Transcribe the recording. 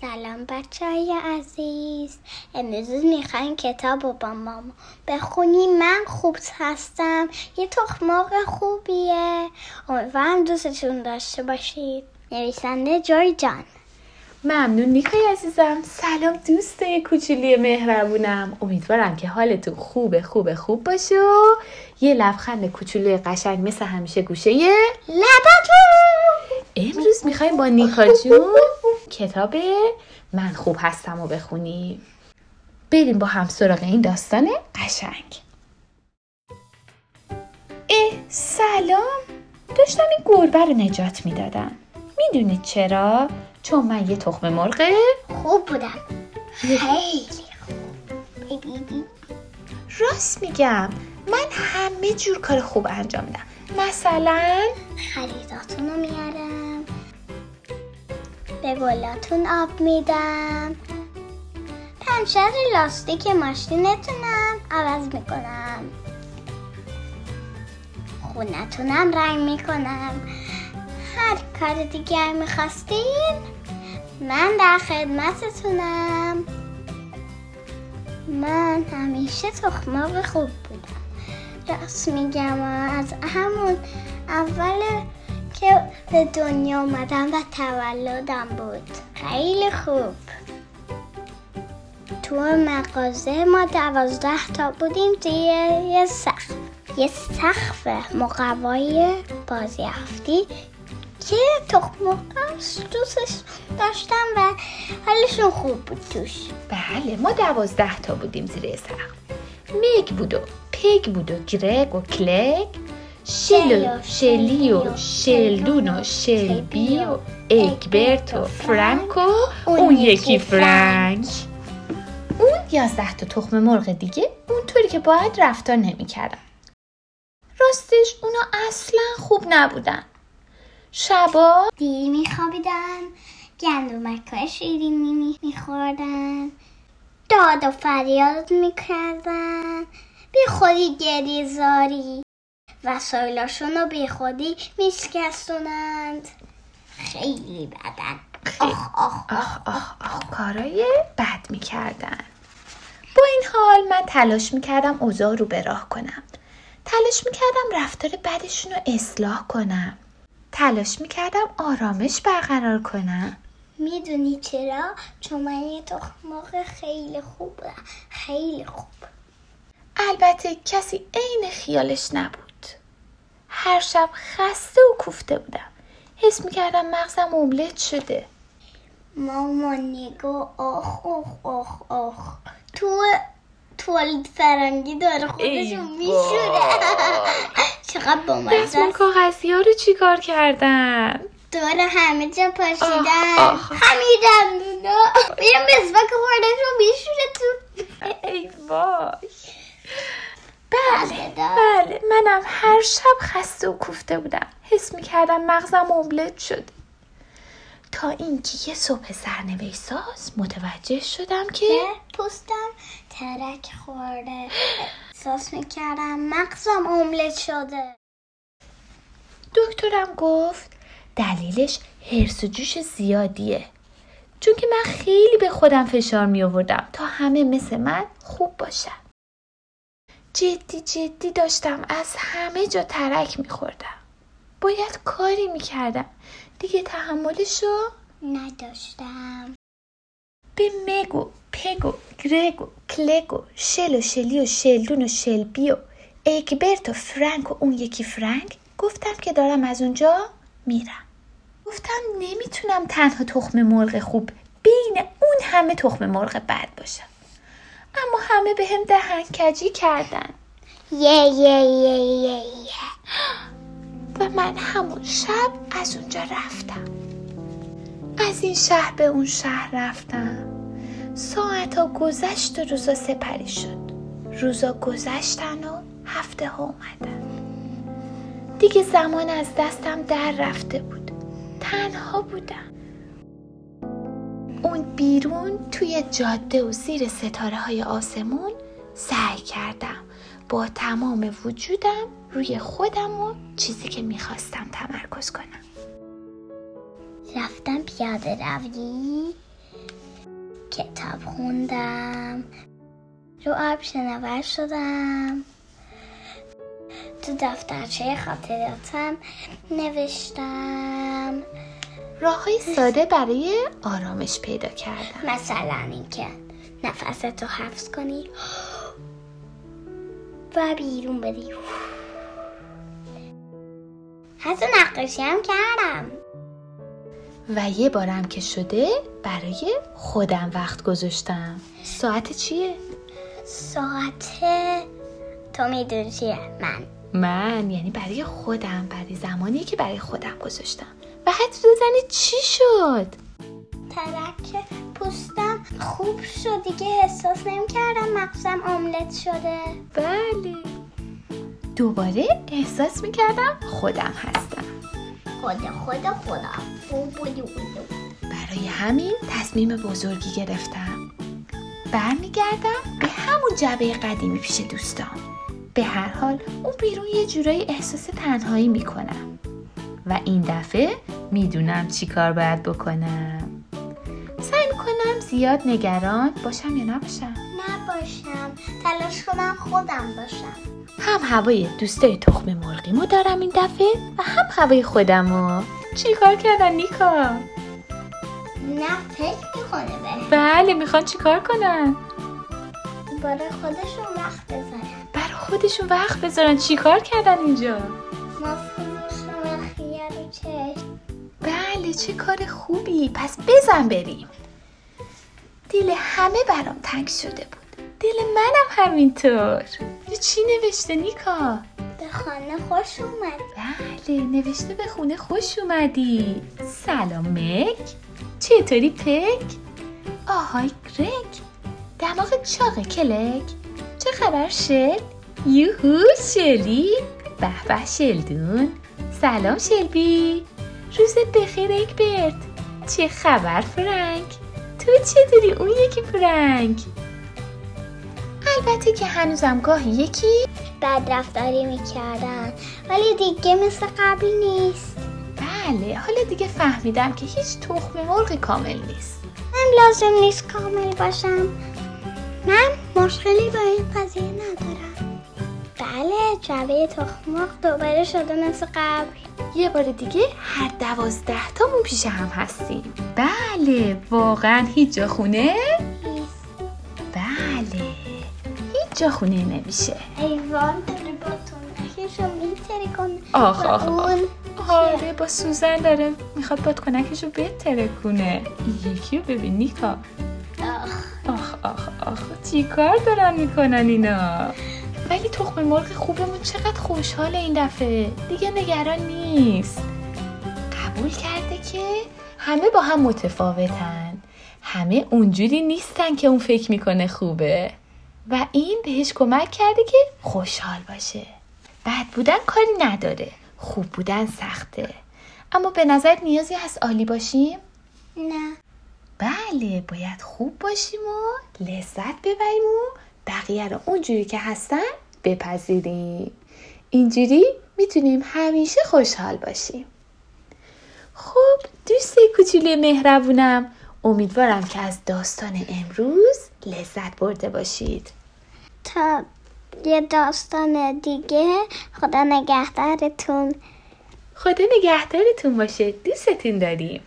سلام بچه های عزیز. امروز می‌خوایم کتاب رو با ماما بخونی من خوب هستم. یه تخماق خوبیه. امیدوارم دوستتون داشته باشید. نویسنده جوی جان. ممنون نیکای عزیزم. سلام دوست کوچولی مهربونم. امیدوارم که حالتون خوبه خوبه خوب باشه. و یه لبخند کوچولی قشنگ مثل همیشه گوشه لباتون امروز می‌خوایم با نیکا جون کتاب من خوب هستم و بخونیم بریم با هم سراغ این داستان قشنگ. اه سلام. داشتم این گربه رو نجات می‌دادم. می‌دونید چرا؟ چون من یه تخم مرغ خوب بودم. خیلی خوب. راست میگم من همه جور کار خوب انجام میدم. مثلا خریداتون رو میارم به گلاتون آب میدم. پنچر لاستیک ماشینتونم عوض می‌کنم. خونتونم رنگ می‌کنم. هر کار دیگر می‌خواستین من در خدمتتونم. من همیشه تخماق خوب بودم. راست میگم از همون اول که به دنیا اومدم و تولدم بود. خیلی خوب. تو مغازه ما دوازده تا بودیم توی یه سقف. یه سقف مقوای بازیافتی که تخم دوستش داشتم و حالشون خوب بود توش. بله ما دوازده تا بودیم زیر سقف. میگ بود و پگ بود و گرگ و کلگ. شیل و شلی و شلدون و شلبی و اگبرت و فرانک و اون یکی فرانک اون یازده تا تخم مرغ دیگه اونطوری که باید رفتار نمی‌کردن راستش اونا اصلا خوب نبودن شبا دیر میخوابیدن گندمک های شیرینی میخوردن داد و فریاد می‌کردن بی خودی گریه زاری وسایلاشون رو بی خودی میشکستونند. خیلی بدن. آخ آخ آخ آخ آخ کارای بد می‌کردن. با این حال من تلاش می‌کردم اوضاع رو به راه کنم. تلاش می‌کردم رفتار بدشون رو اصلاح کنم. تلاش می‌کردم آرامش برقرار کنم. می‌دونی چرا؟ چون من یه تخماق خیلی خوب بودم. خیلی خوب. البته کسی عین خیالش نبود. هر شب خسته و کوفته بودم. حس می‌کردم مغزم اوملت شده. ماما نگاه آخ آخ آخ آخ. تو توالت فرنگی داره خودشون میشوره. چقدر با دستمون کاغذی ها رو چیکار کردن؟ داره همه جا پاشیدن. همین دندونا. یه مسواک خوردن رو میشوره تو. ای وای. بله بله منم هر شب خسته و کوفته بودم. حس می‌کردم مغزم اوملت شده. تا اینکه یه صبح سرنوشت ساز متوجه شدم که که پوستم ترک خورده. احساس می‌کردم مغزم املت شده. دکترم گفت دلیلش هرس و جوش زیادیه. چون که من خیلی به خودم فشار می آوردم تا همه مثل من خوب باشن. جدی جدی داشتم. از همه جا ترک می خوردم باید کاری می کردم دیگه تحملشو نداشتم. به مگو پگو گرگو کلگو شل و شلی و شلدون و شلبی و اگبرت و فرانک و اون یکی فرانک گفتم که دارم از اونجا میرم. گفتم نمی‌تونم تنها تخم مرغ خوب بین اون همه تخم مرغ بد باشم. اما همه به هم دهن کجی کردن. یه یه یه یه یه و من همون شب از اونجا رفتم. از این شهر به اون شهر رفتم. ساعتا گذشت و روزا سپری شد. روزا گذشتن و هفته ها اومدن. دیگه زمان از دستم در رفته بود. تنها بودم. اون بیرون توی جاده و زیر ستاره های آسمون سعی کردم. با تمام وجودم روی خودم و چیزی که می‌خواستم تمرکز کنم. رفتم پیاده روی کتاب خوندم. رو آب شنور شدم. تو دفترچه خاطراتم نوشتم. راه های ساده برای آرامش پیدا کردن. مثلا اینکه نفست رو حفظ کنی. و بیرون بدی حتی نقاشی هم کردم. و یه بارم که شده برای خودم وقت گذاشتم. ساعت چیه؟ ساعت تو می‌دونی چیه؟ من. من؟ یعنی برای خودم برای زمانی که برای خودم گذاشتم. حتی بزنی چی شد؟ ترک پوستم خوب شد دیگه احساس نمی کردم مغزم آملت شده. بله. دوباره احساس می‌کردم خودم هستم. خوب بودی بودی. برای همین تصمیم بزرگی گرفتم. برمیگردم به همون جبه قدیمی پیش دوستان. به هر حال اون بیرون یه جورایی احساس تنهایی می‌کنم. و این دفعه می‌دونم چی کار باید بکنم. سعی می‌کنم زیاد نگران باشم یا نباشم؟ نباشم. تلاش کنم خودم باشم. هم هوای دوستای تخم مرغیمو دارم این دفعه و هم هوای خودمو. چی کار کردن نیکا؟ نه فکر می‌کنه به. بله می‌خوان چی کار کنن؟ برای خودشون وقت بذارن. برای خودشون وقت بذارن. چی کار کردن اینجا؟ چه کار خوبی. پس بزن بریم. دل همه برام تنگ شده بود. دل منم همینطور. یه چی نوشته نیکا؟ به خانه خوش اومد. بله نوشته به خونه خوش اومدی. سلام مک. چطوری پک؟ آهای گرگ. دماغ چاقه کلک. چه خبر شل؟ یوهو شلی. به به شلدون. سلام شلبی. روز بخیر اکبرت. چه خبر فرنگ تو چطوری اون یکی فرنگ البته که هنوزم گاهی یکی بد رفتاری می‌کردن ولی دیگه مثل قبل نیست. بله حالا دیگه فهمیدم که هیچ تخم مرغ کامل نیست. من لازم نیست کامل باشم. من مشکلی با این قضیه بله جعبه تخمق دوباره شده مثل قبل. یه بار دیگه هر دوازده تامون پیش هم هستیم. بله واقعا هیچ جا خونه؟ بله هیچ جا خونه نمیشه. ایوان آخ آخ آخ. آره با سوزن داره. می‌خواد بادکنکش رو بتره کنه. یکی رو ببین نیکا. آخ. آخ آخ آخ. چی کار دارن می‌کنن اینا؟ ولی تخم مرغ خوبمون چقدر خوشحاله این دفعه. دیگه نگران نیست. قبول کرده که همه با هم متفاوتن. همه اونجوری نیستن که اون فکر می‌کنه خوبه. و این بهش کمک کرده که خوشحال باشه. بد بودن کاری نداره. خوب بودن سخته. اما به نظر نیازی هست عالی باشیم؟ نه. بله باید خوب باشیم و لذت ببریم و بقیه رو اونجوری که هستن بپذیریم. اینجوری می‌تونیم همیشه خوشحال باشیم. خب دوست کوچولی مهربونم امیدوارم که از داستان امروز لذت برده باشید. تا یه داستان دیگه خدا نگهدارتون. خدا نگهدارتون باشه. دوستتون داریم.